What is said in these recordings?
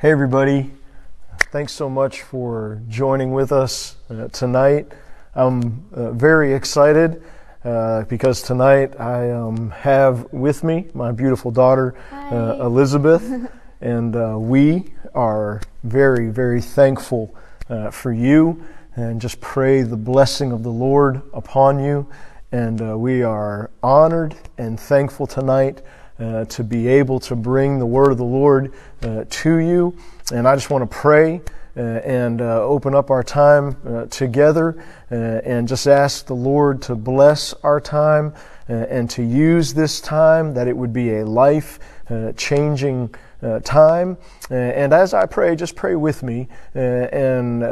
Hey, everybody. Thanks so much for joining with us uh, tonight. I'm uh, very excited uh, because tonight I um, have with me my beautiful daughter, uh, Elizabeth, and uh, we are very, very thankful uh, for you and just pray the blessing of the Lord upon you. And we are honored and thankful tonight uh, to be able to bring the word of the Lord uh, to you. And I just want to pray uh, and uh, open up our time uh, together uh, and just ask the Lord to bless our time and to use this time that it would be a life changing time. and as I pray, just pray with me and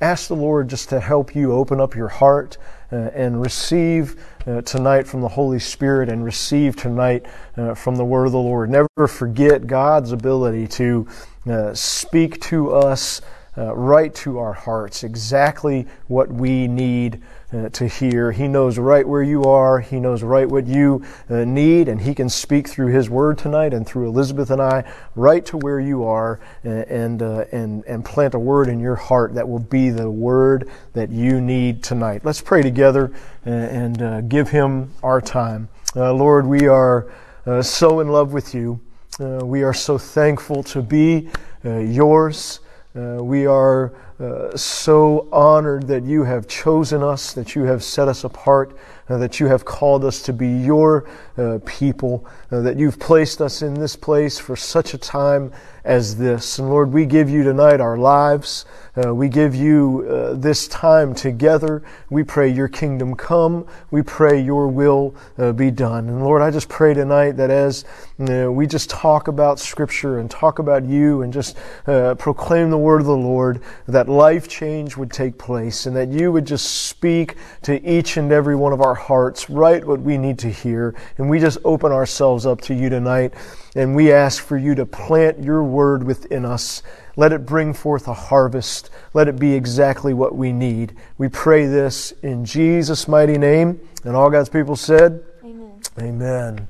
ask the Lord just to help you open up your heart and receive uh, tonight from the Holy Spirit and receive tonight uh, from the Word of the Lord. Never forget God's ability to uh, speak to us uh, right to our hearts, exactly what we need uh, to hear. He knows right where you are. He knows right what you uh, need, and He can speak through His Word tonight and through Elizabeth and I right to where you are uh, and, uh, and, and plant a word in your heart that will be the word that you need tonight. Let's pray together uh, and, and give Him our time. Lord, we are so in love with you. we are so thankful to be yours. Uh, we are uh, so honored that you have chosen us, that you have set us apart, uh, that you have called us to be your uh, people, uh, that you've placed us in this place for such a time as this. And Lord, we give you tonight our lives. Uh, we give you uh, this time together. We pray your kingdom come. We pray your will uh, be done. And Lord, I just pray tonight that as we just talk about Scripture and talk about you and just proclaim the word of the Lord, that life change would take place and that you would just speak to each and every one of our hearts, right what we need to hear. And we just open ourselves up to you tonight and we ask for you to plant your word within us let it bring forth a harvest. Let it be exactly what we need. We pray this in Jesus' mighty name. And all God's people said, Amen. Amen.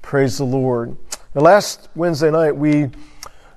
Praise the Lord. The last Wednesday night, we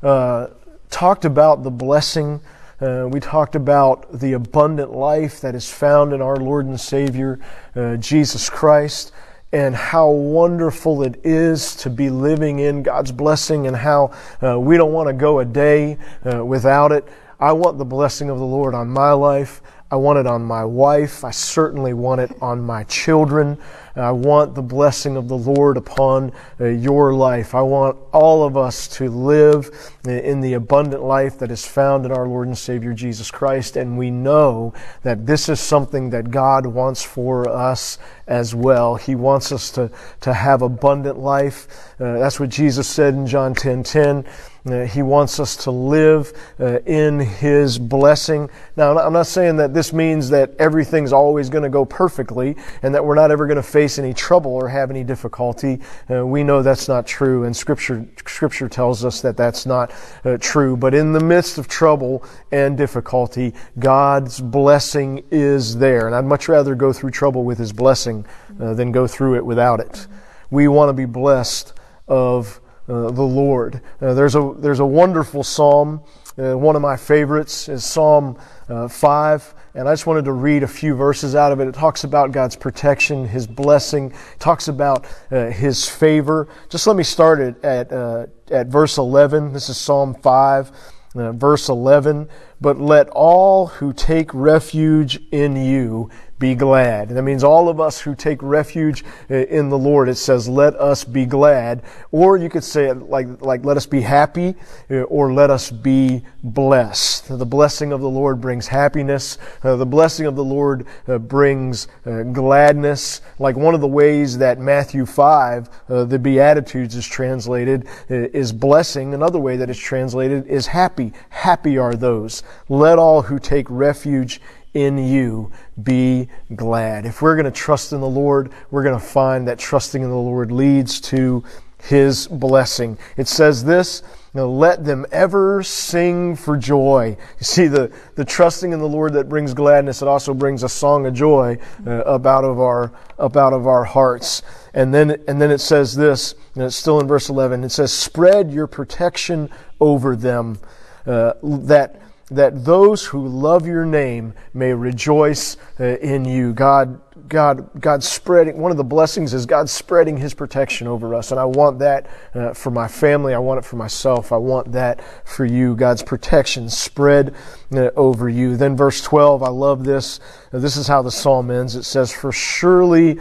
uh, talked about the blessing. Uh, we talked about the abundant life that is found in our Lord and Savior, uh, Jesus Christ and how wonderful it is to be living in God's blessing and how uh, we don't want to go a day uh, without it. I want the blessing of the Lord on my life. I want it on my wife. I certainly want it on my children. I want the blessing of the Lord upon uh, your life. I want all of us to live in the abundant life that is found in our Lord and Savior Jesus Christ. And we know that this is something that God wants for us as well. He wants us to, to have abundant life. Uh, that's what Jesus said in John 10 10. Uh, he wants us to live uh, in His blessing. Now, I'm not saying that this means that everything's always going to go perfectly and that we're not ever going to face any trouble or have any difficulty. Uh, we know that's not true, and Scripture, Scripture tells us that that's not true. But in the midst of trouble and difficulty, God's blessing is there. And I'd much rather go through trouble with His blessing than go through it without it. We want to be blessed of uh, the Lord. Uh, there's a there's a wonderful psalm. Uh, one of my favorites is Psalm uh, five, and I just wanted to read a few verses out of it. It talks about God's protection, His blessing, talks about uh, His favor. Just let me start it at at verse eleven. This is Psalm five. verse 11, but let all who take refuge in you be glad. That means all of us who take refuge uh, in the Lord, it says, let us be glad. Or you could say it like, like let us be happy uh, or let us be blessed. The blessing of the Lord brings happiness. Uh, the blessing of the Lord uh, brings uh, gladness. Like one of the ways that Matthew 5, uh, the Beatitudes is translated, is blessing. Another way that it's translated is happy. Happy are those. Let all who take refuge in you be glad. If we're going to trust in the Lord, we're going to find that trusting in the Lord leads to his blessing. It says this let them ever sing for joy. You see, the, the trusting in the Lord that brings gladness, it also brings a song of joy uh, up, out of our, up out of our hearts. And then, and then it says this, and it's still in verse 11, it says, Spread your protection over them, uh, that that those who love your name may rejoice uh, in you. God, God, God spreading, one of the blessings is God spreading His protection over us. And I want that uh, for my family. I want it for myself. I want that for you. God's protection spread uh, over you. Then verse 12, I love this. This is how the psalm ends. It says, For surely,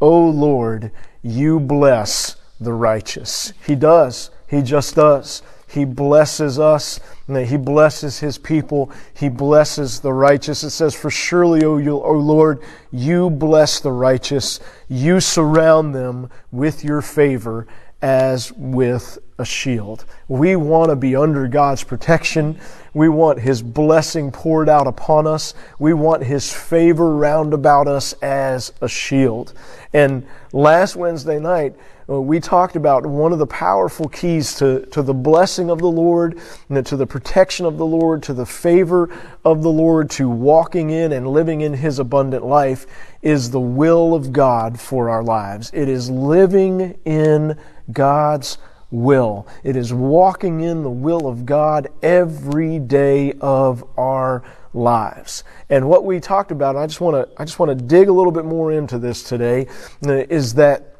O Lord, you bless the righteous. He does. He just does. He blesses us. and He blesses His people. He blesses the righteous. It says, For surely, O, you, o Lord, you bless the righteous. You surround them with your favor as with a shield. We want to be under God's protection. We want His blessing poured out upon us. We want His favor round about us as a shield. And last Wednesday night, we talked about one of the powerful keys to, to the blessing of the Lord, to the protection of the Lord, to the favor of the Lord, to walking in and living in His abundant life is the will of God for our lives. It is living in God's will. It is walking in the will of God every day of our lives. And what we talked about, I just want to I just want to dig a little bit more into this today, uh, is that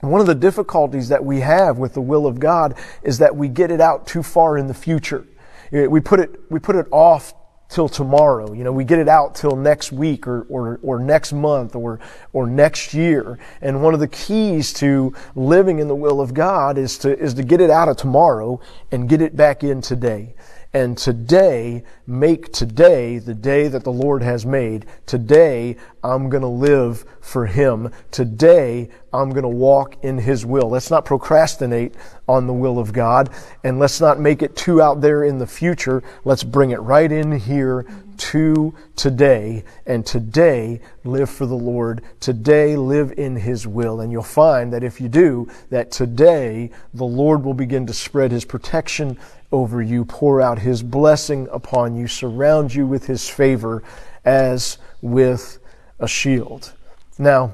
one of the difficulties that we have with the will of God is that we get it out too far in the future. Eh, we put it, we put it off till tomorrow. You know, we get it out till next week or, or, or next month or, or next year. And one of the keys to living in the will of God is to, is to get it out of tomorrow and get it back in today. And today, make today the day that the Lord has made. Today, I'm going to live for Him. Today, I'm going to walk in His will. Let's not procrastinate on the will of God and let's not make it too out there in the future. Let's bring it right in here to today and today live for the Lord. Today live in His will. And you'll find that if you do, that today the Lord will begin to spread His protection over you, pour out His blessing upon you, surround you with His favor as with a shield. Now,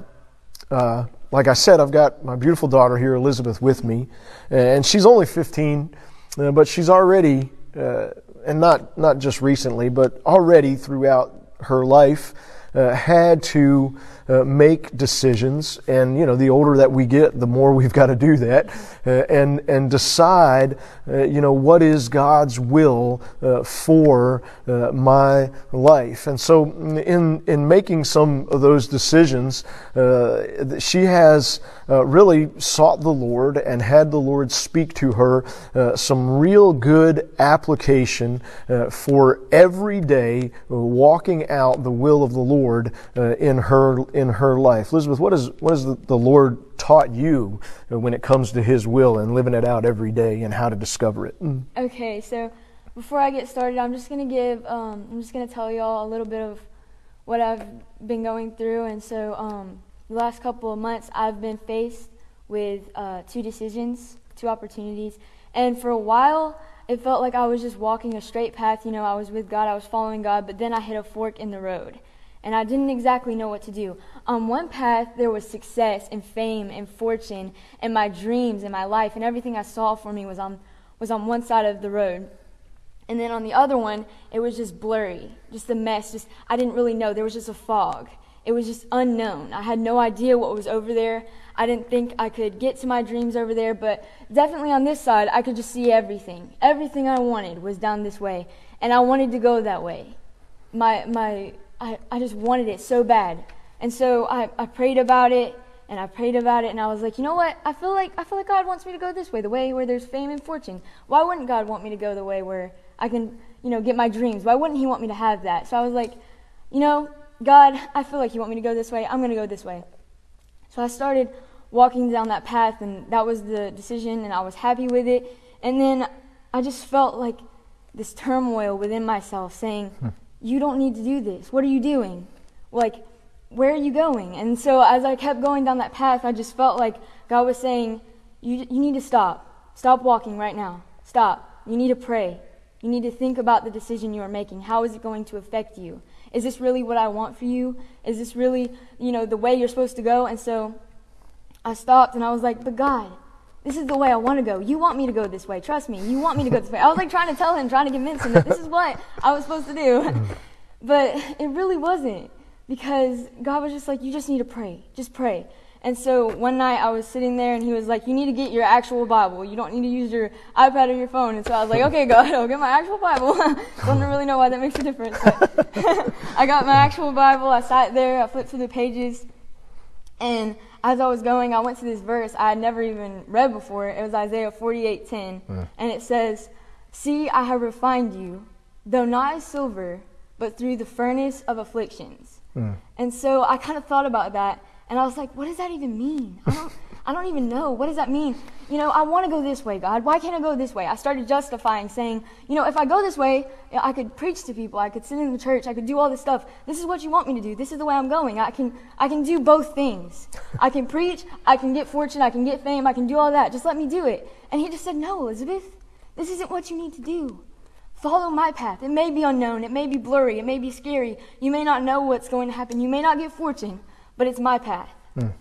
uh, like I said, I've got my beautiful daughter here, Elizabeth, with me, and she's only 15, uh, but she's already, uh, and not not just recently, but already throughout her life, uh, had to uh, make decisions. And, you know, the older that we get, the more we've got to do that uh, and, and decide, uh, you know, what is God's will uh, for uh, my life. And so in, in making some of those decisions, she has really sought the Lord and had the Lord speak to her some real good application for every day walking out the will of the Lord in her in her life. Elizabeth, what, is, what has the Lord taught you when it comes to His will and living it out every day and how to discover it? Mm. Okay, so before I get started, I'm just going to give, um, I'm just going to tell y'all a little bit of what I've been going through. And so um, the last couple of months, I've been faced with uh, two decisions, two opportunities. And for a while, it felt like I was just walking a straight path. You know, I was with God, I was following God, but then I hit a fork in the road and I didn't exactly know what to do. On one path, there was success and fame and fortune and my dreams and my life, and everything I saw for me was on, was on one side of the road. And then on the other one, it was just blurry, just a mess. Just I didn't really know. There was just a fog. It was just unknown. I had no idea what was over there. I didn't think I could get to my dreams over there, but definitely on this side, I could just see everything. Everything I wanted was down this way, and I wanted to go that way. My my I, I just wanted it so bad. And so I, I prayed about it and I prayed about it and I was like, you know what? I feel like I feel like God wants me to go this way, the way where there's fame and fortune. Why wouldn't God want me to go the way where I can, you know, get my dreams? Why wouldn't he want me to have that? So I was like, you know, God, I feel like you want me to go this way. I'm going to go this way. So I started walking down that path and that was the decision and I was happy with it. And then I just felt like this turmoil within myself saying, hmm you don't need to do this. What are you doing? Like, where are you going? And so as I kept going down that path, I just felt like God was saying, you, you need to stop. Stop walking right now. Stop. You need to pray. You need to think about the decision you are making. How is it going to affect you? Is this really what I want for you? Is this really, you know, the way you're supposed to go? And so I stopped and I was like, but God, this is the way I want to go. You want me to go this way. Trust me. You want me to go this way. I was like trying to tell him, trying to convince him that this is what I was supposed to do. but it really wasn't because God was just like, you just need to pray. Just pray. And so one night I was sitting there and he was like, You need to get your actual Bible. You don't need to use your iPad or your phone. And so I was like, Okay, God, I'll get my actual Bible. don't really know why that makes a difference. But I got my actual Bible. I sat there, I flipped through the pages. And as I was going, I went to this verse I had never even read before. It was Isaiah 48:10. Mm. And it says, See, I have refined you, though not as silver, but through the furnace of afflictions. Mm. And so I kind of thought about that and I was like, what does that even mean? I don't, even know. What does that mean? You know, I want to go this way, God. Why can't I go this way? I started justifying, saying, you know, if I go this way, I could preach to people. I could sit in the church. I could do all this stuff. This is what you want me to do. This is the way I'm going. I can, I can do both things. I can preach. I can get fortune. I can get fame. I can do all that. Just let me do it. And he just said, no, Elizabeth, this isn't what you need to do. Follow my path. It may be unknown. It may be blurry. It may be scary. You may not know what's going to happen. You may not get fortune but it's my path. Mm.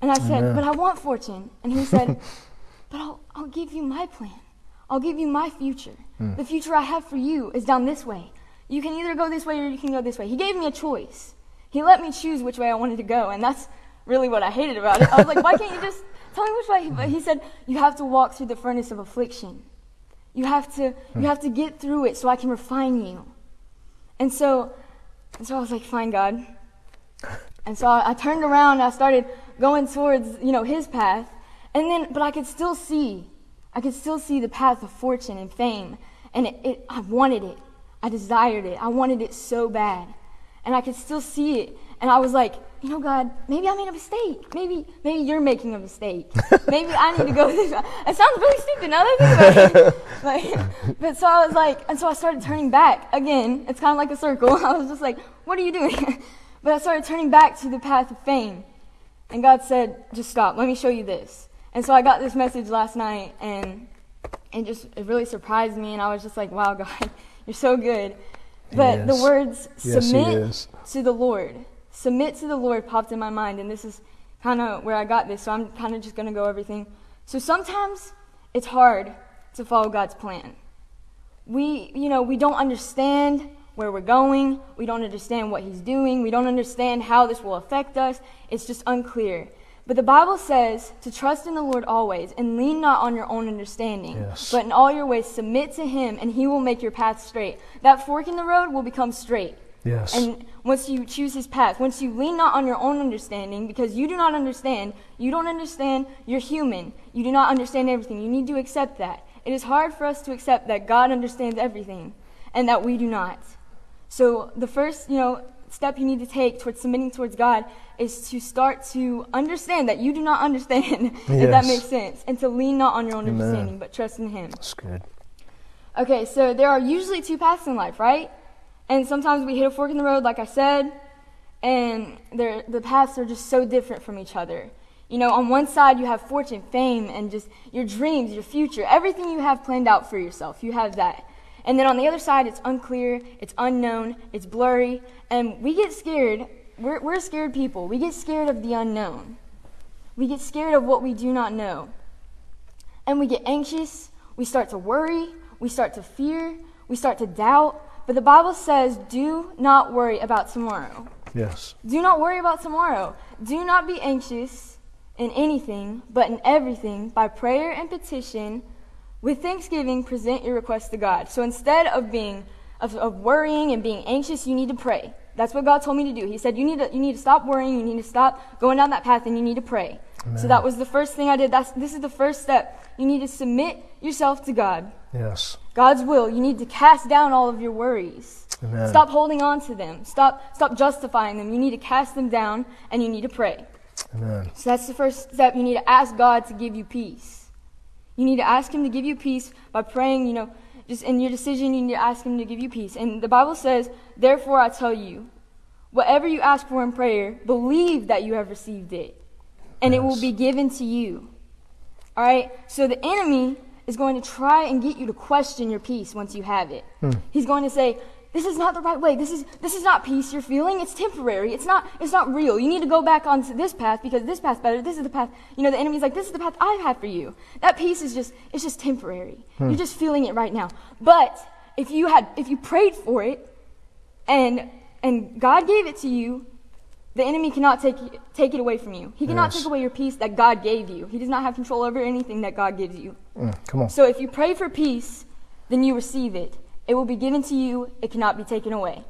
And I said, but I want fortune. And he said, but I'll, I'll give you my plan. I'll give you my future. Mm. The future I have for you is down this way. You can either go this way or you can go this way. He gave me a choice. He let me choose which way I wanted to go. And that's really what I hated about it. I was like, why can't you just tell me which way? But he said, you have to walk through the furnace of affliction. You have to, you have to get through it so I can refine you. And so, and so I was like, fine, God. And so I, I turned around and I started going towards, you know, his path. And then, but I could still see, I could still see the path of fortune and fame. And it, it, I wanted it. I desired it. I wanted it so bad. And I could still see it. And I was like, you know, God, maybe I made a mistake. Maybe, maybe you're making a mistake. Maybe I need to go this way. It sounds really stupid now that I think about it. Like, but so I was like, and so I started turning back again. It's kind of like a circle. I was just like, what are you doing? But I started turning back to the path of fame. And God said, just stop. Let me show you this. And so I got this message last night, and it just it really surprised me. And I was just like, wow, God, you're so good. But yes. the words submit to the Lord, submit to the Lord popped in my mind. And this is kind of where I got this. So I'm kind of just going to go everything. So sometimes it's hard to follow God's plan. We, you know, we don't understand where we're going. We don't understand what he's doing. We don't understand how this will affect us. It's just unclear. But the Bible says to trust in the Lord always and lean not on your own understanding, yes. but in all your ways submit to him and he will make your path straight. That fork in the road will become straight. Yes. And once you choose his path, once you lean not on your own understanding, because you do not understand, you don't understand, you're human. You do not understand everything. You need to accept that. It is hard for us to accept that God understands everything and that we do not. So the first, you know, step you need to take towards submitting towards God is to start to understand that you do not understand, yes. if that makes sense, and to lean not on your own Amen. understanding, but trust in Him. That's good. Okay, so there are usually two paths in life, right? And sometimes we hit a fork in the road, like I said, and the paths are just so different from each other. You know, on one side you have fortune, fame, and just your dreams, your future, everything you have planned out for yourself. You have that. And then on the other side, it's unclear, it's unknown, it's blurry, and we get scared. We're, we're scared people. We get scared of the unknown. We get scared of what we do not know. And we get anxious, we start to worry, we start to fear, we start to doubt. But the Bible says, do not worry about tomorrow. Yes. Do not worry about tomorrow. Do not be anxious in anything, but in everything, by prayer and petition with thanksgiving, present your requests to God. So instead of being of, of, worrying and being anxious, you need to pray. That's what God told me to do. He said you need to you need to stop worrying, you need to stop going down that path, and you need to pray. Amen. So that was the first thing I did. That's this is the first step. You need to submit yourself to God. Yes. God's will. You need to cast down all of your worries. Amen. Stop holding on to them. Stop stop justifying them. You need to cast them down and you need to pray. Amen. So that's the first step. You need to ask God to give you peace. You need to ask Him to give you peace by praying, you know, just in your decision, you need to ask Him to give you peace. And the Bible says, Therefore I tell you, whatever you ask for in prayer, believe that you have received it, and yes. it will be given to you. All right? So the enemy is going to try and get you to question your peace once you have it. Hmm. He's going to say, this is not the right way. This is this is not peace you're feeling. It's temporary. It's not it's not real. You need to go back onto this path because this path's better. This is the path. You know, the enemy's like, this is the path I have had for you. That peace is just it's just temporary. You're just feeling it right now. But if you had if you prayed for it and and God gave it to you, the enemy cannot take take it away from you. He cannot Yes. take away your peace that God gave you. He does not have control over anything that God gives you. Mm, come on. So if you pray for peace, then you receive it. It will be given to you. It cannot be taken away.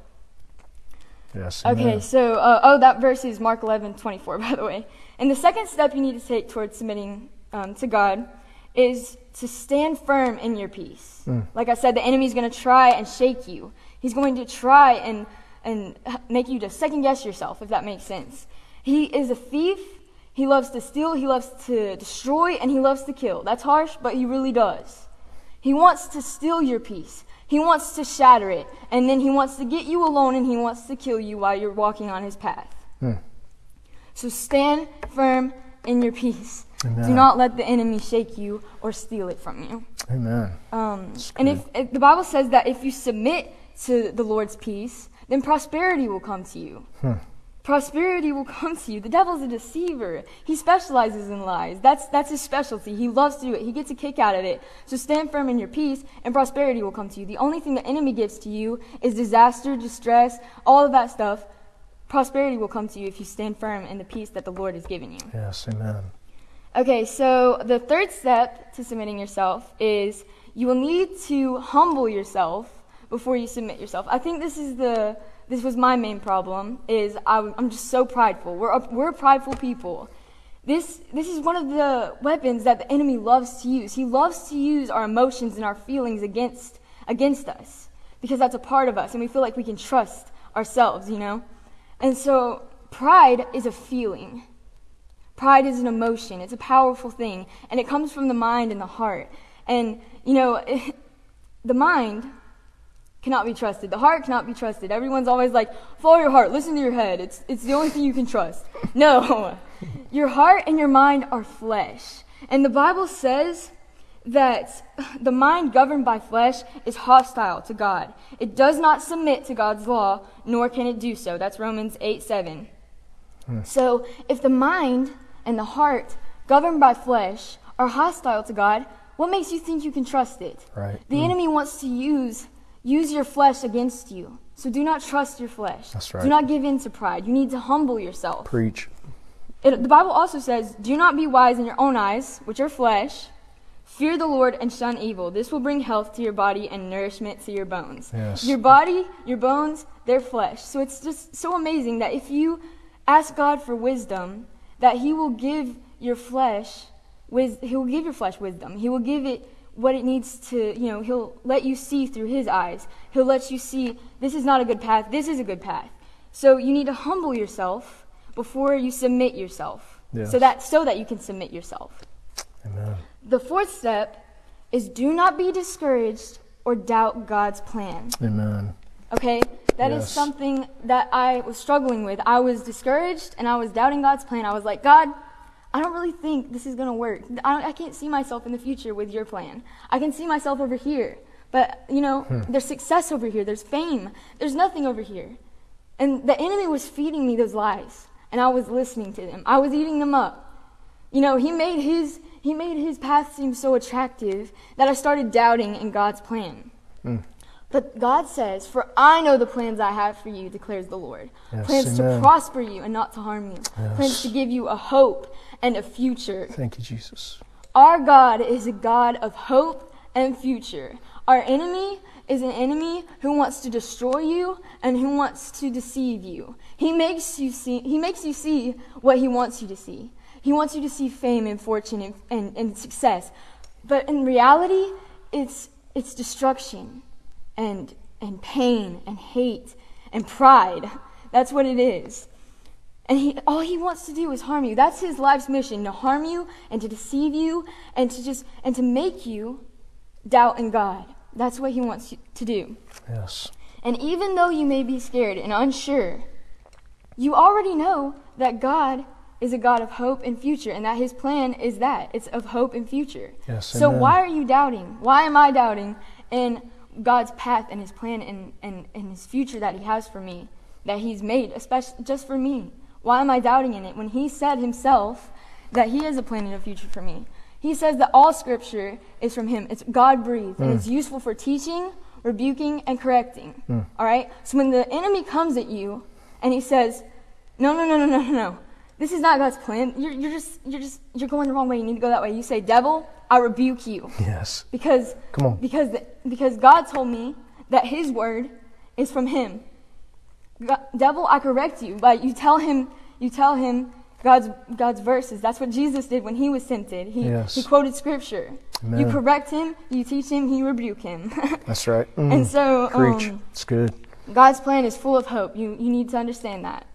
Yes. Okay, amen. so, uh, oh, that verse is Mark 11, 24, by the way. And the second step you need to take towards submitting um, to God is to stand firm in your peace. Mm. Like I said, the enemy's going to try and shake you. He's going to try and, and make you to second guess yourself, if that makes sense. He is a thief. He loves to steal. He loves to destroy, and he loves to kill. That's harsh, but he really does. He wants to steal your peace. He wants to shatter it. And then he wants to get you alone and he wants to kill you while you're walking on his path. Hmm. So stand firm in your peace. Amen. Do not let the enemy shake you or steal it from you. Amen. Um, and if, if the Bible says that if you submit to the Lord's peace, then prosperity will come to you. Hmm. Prosperity will come to you. The devil's a deceiver. He specializes in lies. That's that's his specialty. He loves to do it. He gets a kick out of it. So stand firm in your peace, and prosperity will come to you. The only thing the enemy gives to you is disaster, distress, all of that stuff. Prosperity will come to you if you stand firm in the peace that the Lord has given you. Yes. Amen. Okay, so the third step to submitting yourself is you will need to humble yourself before you submit yourself. I think this is the this was my main problem is I, am just so prideful. We're a, we're prideful people. This this is one of the weapons that the enemy loves to use. He loves to use our emotions and our feelings against against us because that's a part of us and we feel like we can trust ourselves, you know? And so pride is a feeling. Pride is an emotion. It's a powerful thing, and it comes from the mind and the heart. And you know, the mind cannot be trusted. The heart cannot be trusted. Everyone's always like, "Follow your heart. Listen to your head. It's it's the only thing you can trust." No, your heart and your mind are flesh, and the Bible says that the mind governed by flesh is hostile to God. It does not submit to God's law, nor can it do so. That's Romans eight seven. Hmm. So, if the mind and the heart, governed by flesh, are hostile to God, what makes you think you can trust it? Right. The hmm. enemy wants to use use your flesh against you. So do not trust your flesh. That's right. Do not give in to pride. You need to humble yourself. Preach. It, the Bible also says, "Do not be wise in your own eyes, which are flesh. Fear the Lord and shun evil. This will bring health to your body and nourishment to your bones." Yes. Your body, your bones, they're flesh. So it's just so amazing that if you ask God for wisdom, that He will give your flesh, He will give your flesh wisdom. He will give it what it needs to, you know, He'll let you see through His eyes. He'll let you see this is not a good path, this is a good path. So you need to humble yourself before you submit yourself. Yes. So that so that you can submit yourself. Amen. The fourth step is do not be discouraged or doubt God's plan. Amen. Okay? that is Yes. something that I was struggling with. I was discouraged and I was doubting God's plan. I was like, God, I don't really think this is going to work. I, don't, I can't see myself in the future with your plan. I can see myself over here. But, you know, there's success over here, there's fame, there's nothing over here. And the enemy was feeding me those lies, and I was listening to them. I was eating them up. You know, he made his he made his path seem so attractive that I started doubting in God's plan. Mm. But God says, "For I know the plans I have for you," declares the Lord. Yes, plans amen. to prosper you and not to harm you. Yes. Plans to give you a hope and a future. Thank you, Jesus. Our God is a God of hope and future. Our enemy is an enemy who wants to destroy you and who wants to deceive you. He makes you see he makes you see what he wants you to see. He wants you to see fame and fortune and, and, and success. But in reality, it's it's destruction and and pain and hate and pride. That's what it is. And he, all he wants to do is harm you. That's his life's mission to harm you and to deceive you and to just and to make you doubt in God. That's what he wants you to do. Yes. And even though you may be scared and unsure, you already know that God is a God of hope and future, and that His plan is that it's of hope and future. Yes, so amen. why are you doubting? Why am I doubting in God's path and His plan and, and, and His future that He has for me, that He's made, especially just for me? Why am I doubting in it when He said Himself that He has a plan and a future for me? He says that all Scripture is from Him. It's God breathed and it's mm. useful for teaching, rebuking, and correcting. Mm. All right. So when the enemy comes at you and he says, "No, no, no, no, no, no, no," this is not God's plan. You're, you're just, you're just, you're going the wrong way. You need to go that way. You say, "Devil, I rebuke you," Yes. because Come on. because the, because God told me that His word is from Him. Devil, I correct you, but you tell him, you tell him God's God's verses. That's what Jesus did when He was tempted. He Yes. He quoted Scripture. You correct him, you teach him, you rebuke him. That's right. Mm. and so, Preach. um, it's good. God's plan is full of hope. You, you need to understand that.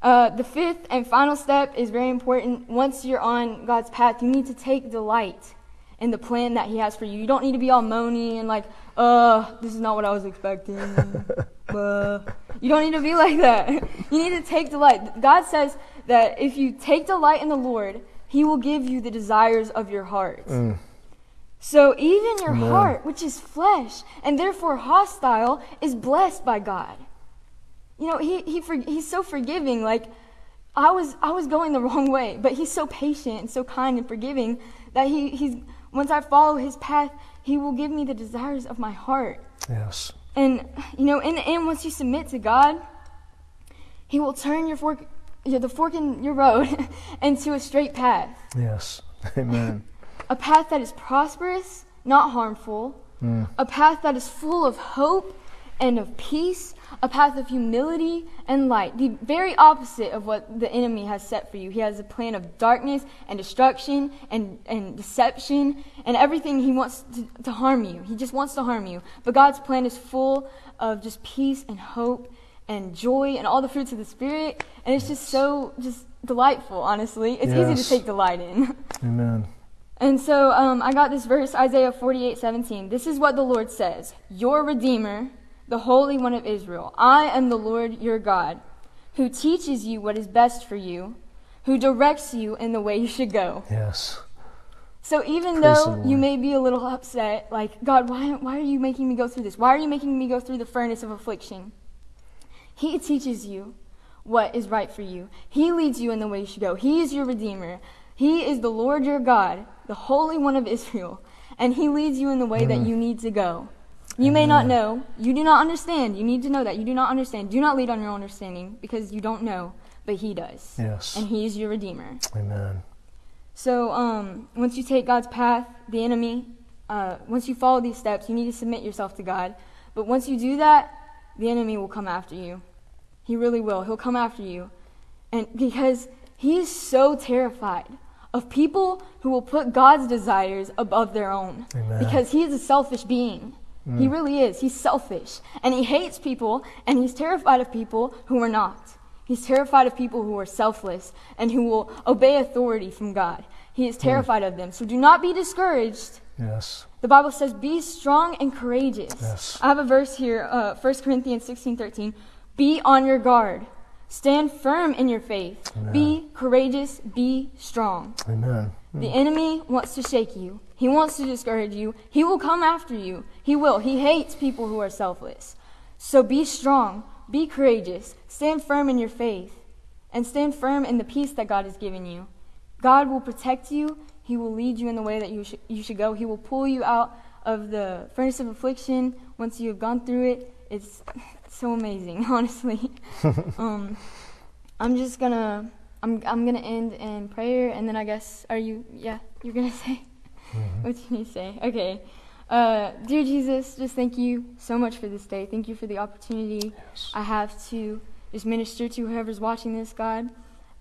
Uh, the fifth and final step is very important. Once you're on God's path, you need to take delight in the plan that He has for you. You don't need to be all moany and like, uh, this is not what I was expecting. You don't need to be like that. You need to take delight. God says that if you take delight in the Lord, He will give you the desires of your heart. Mm. So even your Amen. heart, which is flesh and therefore hostile, is blessed by God. You know, he, he for, he's so forgiving. Like, I was, I was going the wrong way, but he's so patient and so kind and forgiving that he, he's, once I follow his path, he will give me the desires of my heart. Yes. And, you know, in the end, once you submit to God, he will turn your fork, yeah, the fork in your road into a straight path. Yes. Amen. A path that is prosperous, not harmful. Mm. A path that is full of hope and of peace. A path of humility and light. The very opposite of what the enemy has set for you. He has a plan of darkness and destruction and, and deception and everything he wants to, to harm you. He just wants to harm you. But God's plan is full of just peace and hope and joy and all the fruits of the Spirit. And it's just so just delightful, honestly. It's easy to take delight in. Amen. And so um, I got this verse, Isaiah 48 17. This is what the Lord says Your Redeemer, the Holy One of Israel. I am the Lord your God, who teaches you what is best for you, who directs you in the way you should go. Yes. So even Praise though you may be a little upset, like, God, why, why are you making me go through this? Why are you making me go through the furnace of affliction? He teaches you what is right for you. He leads you in the way you should go. He is your Redeemer. He is the Lord your God, the Holy One of Israel, and He leads you in the way that mm. you need to go. You may not know. You do not understand. You need to know that. You do not understand. Do not lead on your own understanding because you don't know, but He does. Yes. And He is your Redeemer. Amen. So um, once you take God's path, the enemy, uh, once you follow these steps, you need to submit yourself to God. But once you do that, the enemy will come after you. He really will. He'll come after you. And because he is so terrified of people who will put God's desires above their own. Amen. Because he is a selfish being. He really is. He's selfish. And he hates people, and he's terrified of people who are not. He's terrified of people who are selfless and who will obey authority from God. He is terrified of them. So do not be discouraged. Yes. The Bible says, "Be strong and courageous." Yes. I have a verse here, uh, 1 Corinthians sixteen thirteen. Be on your guard. Stand firm in your faith. Amen. Be courageous. Be strong. Amen. The enemy wants to shake you. He wants to discourage you. He will come after you. He will. He hates people who are selfless. So be strong. Be courageous. Stand firm in your faith. And stand firm in the peace that God has given you. God will protect you. He will lead you in the way that you, sh- you should go. He will pull you out of the furnace of affliction once you have gone through it. It's so amazing, honestly. um, I'm just gonna I'm I'm gonna end in prayer, and then I guess are you? Yeah, you're gonna say what you say. Okay, uh, dear Jesus, just thank you so much for this day. Thank you for the opportunity Yes. I have to just minister to whoever's watching this, God.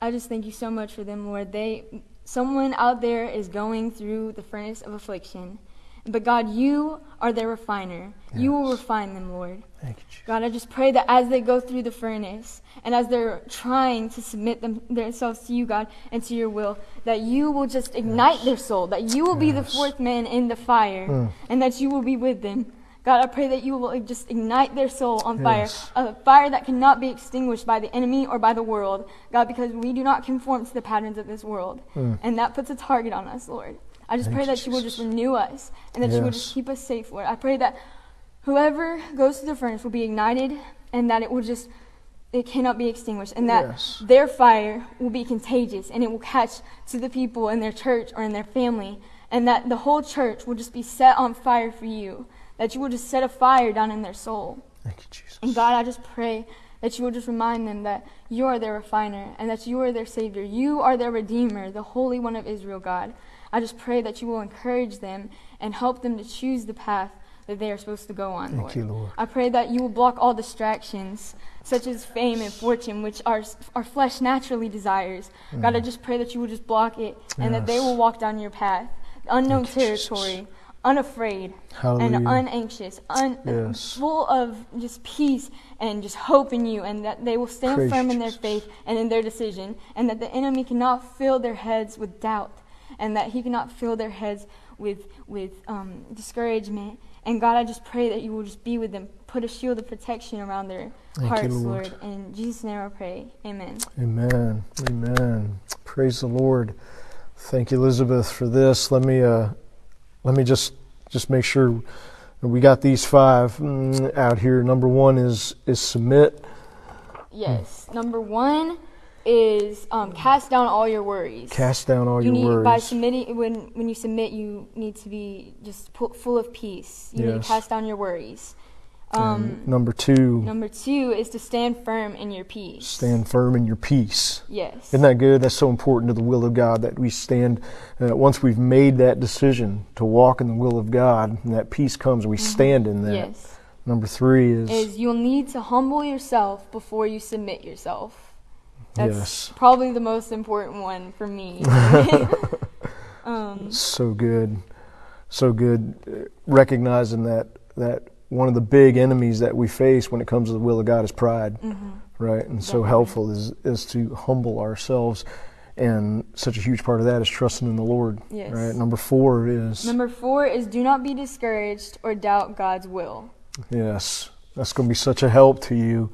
I just thank you so much for them, Lord. They, someone out there is going through the furnace of affliction, but God, you are their refiner. You will refine them, Lord. Thank you, Jesus. God, I just pray that as they go through the furnace and as they're trying to submit them, themselves to you, God, and to your will, that you will just ignite their soul, that you will be the fourth man in the fire, Mm. and that you will be with them. God, I pray that you will just ignite their soul on fire, Yes. a fire that cannot be extinguished by the enemy or by the world, God, because we do not conform to the patterns of this world. Mm. And that puts a target on us, Lord. I just Thank pray that she will just renew us and that she will just keep us safe, Lord. I pray that whoever goes to the furnace will be ignited and that it will just it cannot be extinguished and that Yes. their fire will be contagious and it will catch to the people in their church or in their family and that the whole church will just be set on fire for you that you will just set a fire down in their soul Thank you, Jesus. and god i just pray that you will just remind them that you are their refiner and that you are their savior you are their redeemer the holy one of israel god i just pray that you will encourage them and help them to choose the path that they are supposed to go on Thank lord you, Lord. I pray that you will block all distractions, such as fame and fortune, which our, our flesh naturally desires. God, I just pray that you will just block it and that they Mm. Will walk down your path, unknown Thank you, Jesus. territory, unafraid Hallelujah. and unanxious, un- Yes. full of just peace and just hope in you, and that they will stand Praise firm in their faith and in their decision, and that the enemy cannot fill their heads with doubt, and that he cannot fill their heads with with um, discouragement. And God, I just pray that you will just be with them, put a shield of protection around their Thank you, hearts, Lord. Lord. In Jesus' name I pray. Amen. Amen. Amen. Praise the Lord. Thank you, Elizabeth, for this. Let me uh, let me just just make sure we got these five mm, out here. Number one is is submit. Yes. Number one is um, cast down all your worries. Cast down all you your need worries. by submitting when when you submit you need to be just full of peace you need Yes. to cast down your worries um, number two, number two is to stand firm in your peace stand firm in your peace. yes Isn't that good? That's so important to the will of God that we stand. Uh, once we've made that decision to walk in the will of God, and that peace comes, we stand in that. Mm-hmm. yes Number three is, is you'll need to humble yourself before you submit yourself that's Yes. probably the most important one for me um, so good, so good. uh, Recognizing that that one of the big enemies that we face when it comes to the will of God is pride, right? And so helpful is is to humble ourselves, and such a huge part of that is trusting in the Lord. Yes. Right. Number four is number four is do not be discouraged or doubt god's will Yes, that's going to be such a help to you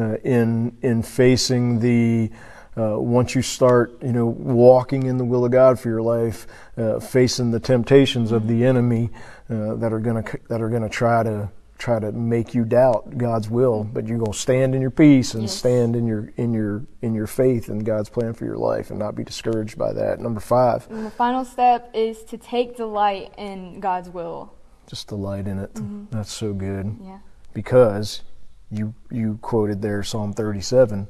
uh, in in facing the. Uh, once you start, you know, walking in the will of God for your life, uh, facing the temptations of the enemy uh, that are going to that are to try to try to make you doubt God's will, but you're going to stand in your peace and Yes. stand in your in your in your faith in God's plan for your life, and not be discouraged by that. Number five, and the final step is to take delight in god's will just delight in it. That's so good. yeah because you you quoted there Psalm 37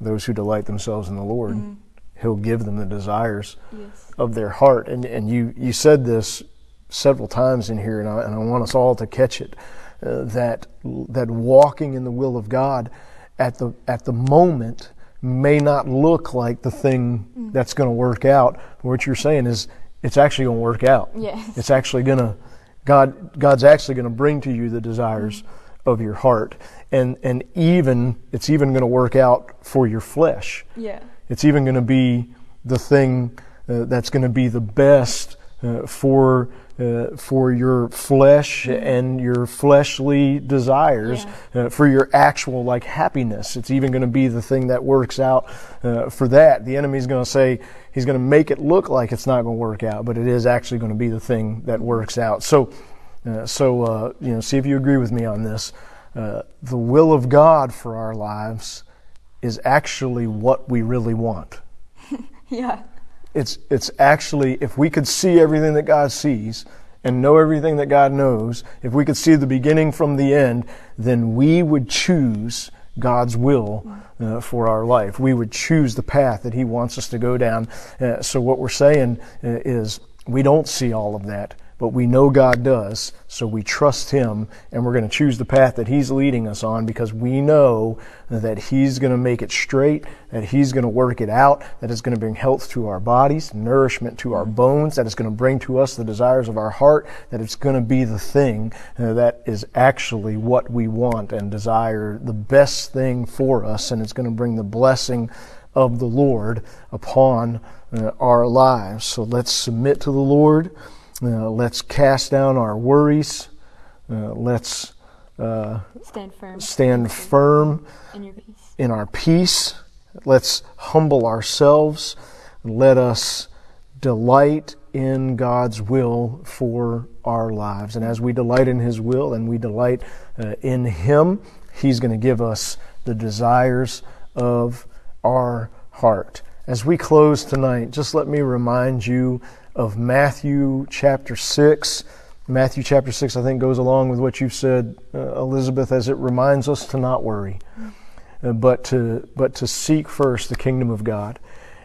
those who delight themselves in the Lord mm-hmm. he'll give them the desires yes. of their heart. And and you you said this several times in here and I, and I want us all to catch it uh, that that walking in the will of God at the at the moment may not look like the thing mm. that's going to work out. What you're saying is it's actually going to work out. Yes. it's actually going to God God's actually going to bring to you the desires mm. Of your heart and and even it's even going to work out for your flesh yeah it's even going to be the thing uh, that's going to be the best uh, for uh, for your flesh and your fleshly desires, uh, for your actual like happiness. It's even going to be the thing that works out uh, for that. The enemy's going to say he's going to make it look like it's not going to work out, but it is actually going to be the thing that works out. So, uh, so uh, you know, see if you agree with me on this. Uh, the will of God for our lives is actually what we really want. yeah It's it's actually if we could see everything that God sees and know everything that God knows, if we could see the beginning from the end, then we would choose God's will uh, for our life. We would choose the path that He wants us to go down. Uh, so what we're saying uh, is we don't see all of that, but we know God does. So we trust Him, and we're going to choose the path that He's leading us on because we know that He's going to make it straight, that He's going to work it out, that it's going to bring health to our bodies, nourishment to our bones, that it's going to bring to us the desires of our heart, that it's going to be the thing uh, that is actually what we want and desire, the best thing for us, and it's going to bring the blessing of the Lord upon uh, our lives. So let's submit to the Lord. Uh, let's cast down our worries. uh, let's uh, Stand firm. stand firm in your in our peace. Let's humble ourselves. Let us delight in God's will for our lives. And as we delight in His will and we delight uh, in Him, He's going to give us the desires of our heart. As we close tonight, just let me remind you of Matthew chapter 6. Matthew chapter 6, I think, goes along with what you've said, uh, Elizabeth, as it reminds us to not worry, uh, but, to, but to seek first the kingdom of God.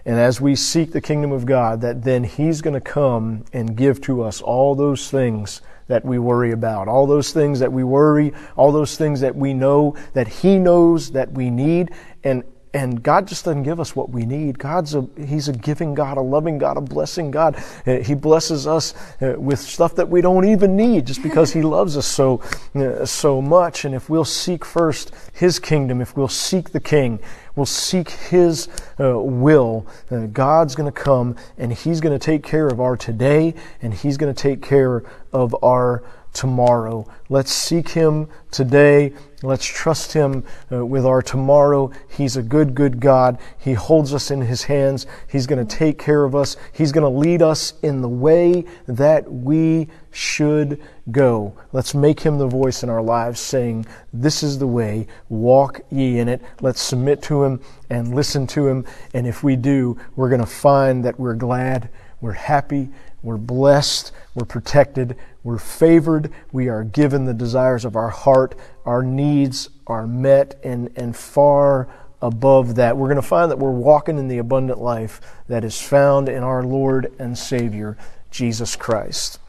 And as we seek the kingdom of God, that then He's going to come and give to us all those things that we worry about, all those things that we worry, all those things that we know that He knows that we need. And and God just doesn't give us what we need. God's a He's a giving God, a loving God, a blessing God. Uh, He blesses us uh, with stuff that we don't even need, just because He loves us so uh, so much. And if we'll seek first His kingdom, if we'll seek the King, we'll seek His will, God's going to come and He's going to take care of our today, and He's going to take care of our tomorrow. Let's seek Him today. Let's trust Him uh, with our tomorrow. He's a good, good God. He holds us in His hands. He's going to take care of us. He's going to lead us in the way that we should go. Let's make Him the voice in our lives saying, This is the way. Walk ye in it. Let's submit to Him and listen to Him. And if we do, we're going to find that we're glad, we're happy, we're blessed, we're protected, we're favored, we are given the desires of our heart, our needs are met, and, and far above that. We're going to find that we're walking in the abundant life that is found in our Lord and Savior, Jesus Christ.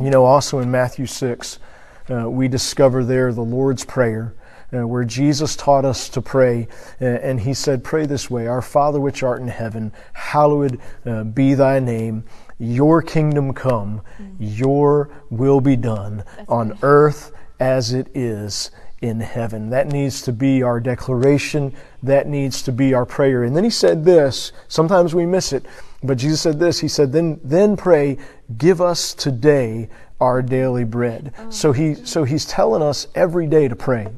You know, also in Matthew 6, uh, we discover there the Lord's Prayer. Uh, where Jesus taught us to pray, uh, and he said, Pray this way Our Father which art in heaven, hallowed uh, be thy name. Your kingdom come, your will be done on earth as it is in heaven. That needs to be our declaration. That needs to be our prayer. And then he said this, sometimes we miss it, but Jesus said this. He said, then, then pray, give us today our daily bread. Oh, so he, so he's telling us every day to pray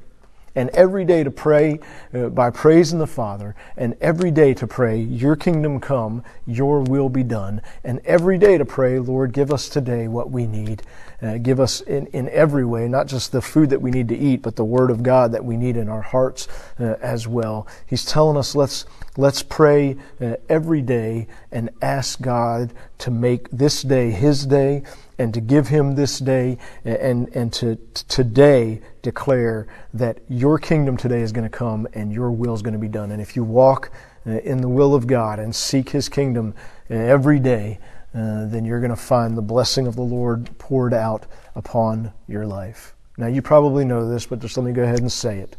and every day to pray uh, by praising the Father, and every day to pray, Your kingdom come, Your will be done, and every day to pray, Lord, give us today what we need. Uh, give us in, in every way, not just the food that we need to eat, but the Word of God that we need in our hearts uh, as well. He's telling us let's let's pray uh, every day and ask God to make this day His day and to give him this day and, and to, to today declare that your kingdom today is going to come and your will is going to be done. And if you walk uh, in the will of God and seek his kingdom uh, every day, uh, then you're going to find the blessing of the Lord poured out upon your life. Now, you probably know this, but just let me go ahead and say it.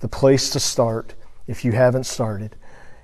The place to start, if you haven't started,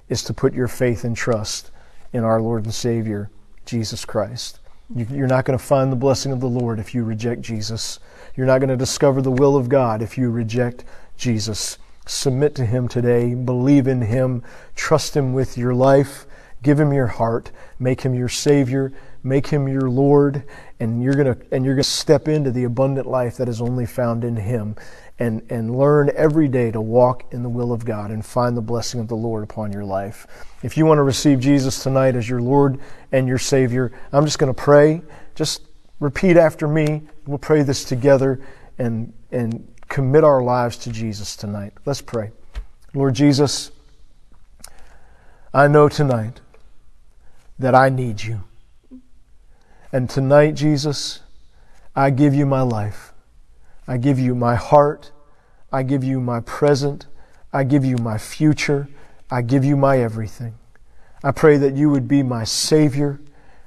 is to put your faith and trust in our Lord and Savior, Jesus Christ. You're not going to find the blessing of the Lord if you reject Jesus. You're not going to discover the will of God if you reject Jesus. Submit to Him today. Believe in Him. Trust Him with your life. Give Him your heart. Make Him your Savior. Make Him your Lord. And you're going to, and you're going to step into the abundant life that is only found in Him. And, and learn every day to walk in the will of God and find the blessing of the Lord upon your life. If you want to receive Jesus tonight as your Lord and your Savior, I'm just going to pray. Just repeat after me. We'll pray this together and, and commit our lives to Jesus tonight. Let's pray. Lord Jesus, I know tonight that I need you. And tonight, Jesus, I give you my life. I give you my heart. I give you my present. I give you my future. I give you my everything. I pray that you would be my Savior,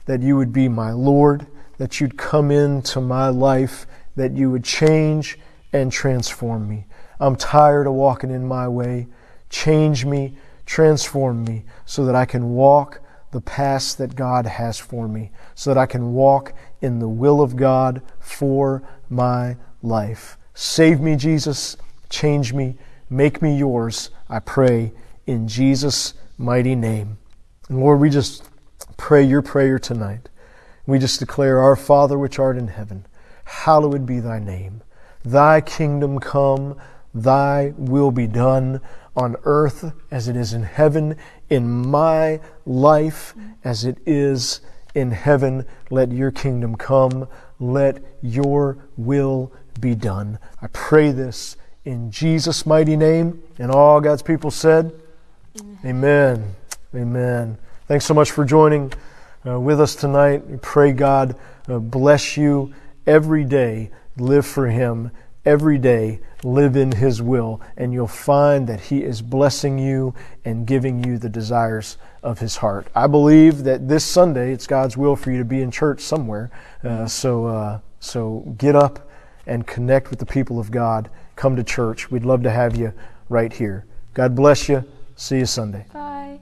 that you would be my Lord, that you'd come into my life, that you would change and transform me. I'm tired of walking in my way. Change me, transform me, so that I can walk the path that God has for me, so that I can walk in the will of God for my life. Save me, Jesus. Change me. Make me yours, I pray, in Jesus' mighty name. And Lord, we just pray your prayer tonight. We just declare, Our Father which art in heaven, hallowed be thy name. Thy kingdom come, thy will be done on earth as it is in heaven, in my life as it is in heaven. Let your kingdom come. Let your will be done. I pray this in Jesus' mighty name. And all God's people said, Amen. Amen. Thanks so much for joining uh, with us tonight. We pray God uh, bless you every day. Live for Him every day. Live in His will, and you'll find that He is blessing you and giving you the desires of His heart. I believe that this Sunday it's God's will for you to be in church somewhere. Uh, so, uh, so get up and connect with the people of God. Come to church. We'd love to have you right here. God bless you. See you Sunday. Bye.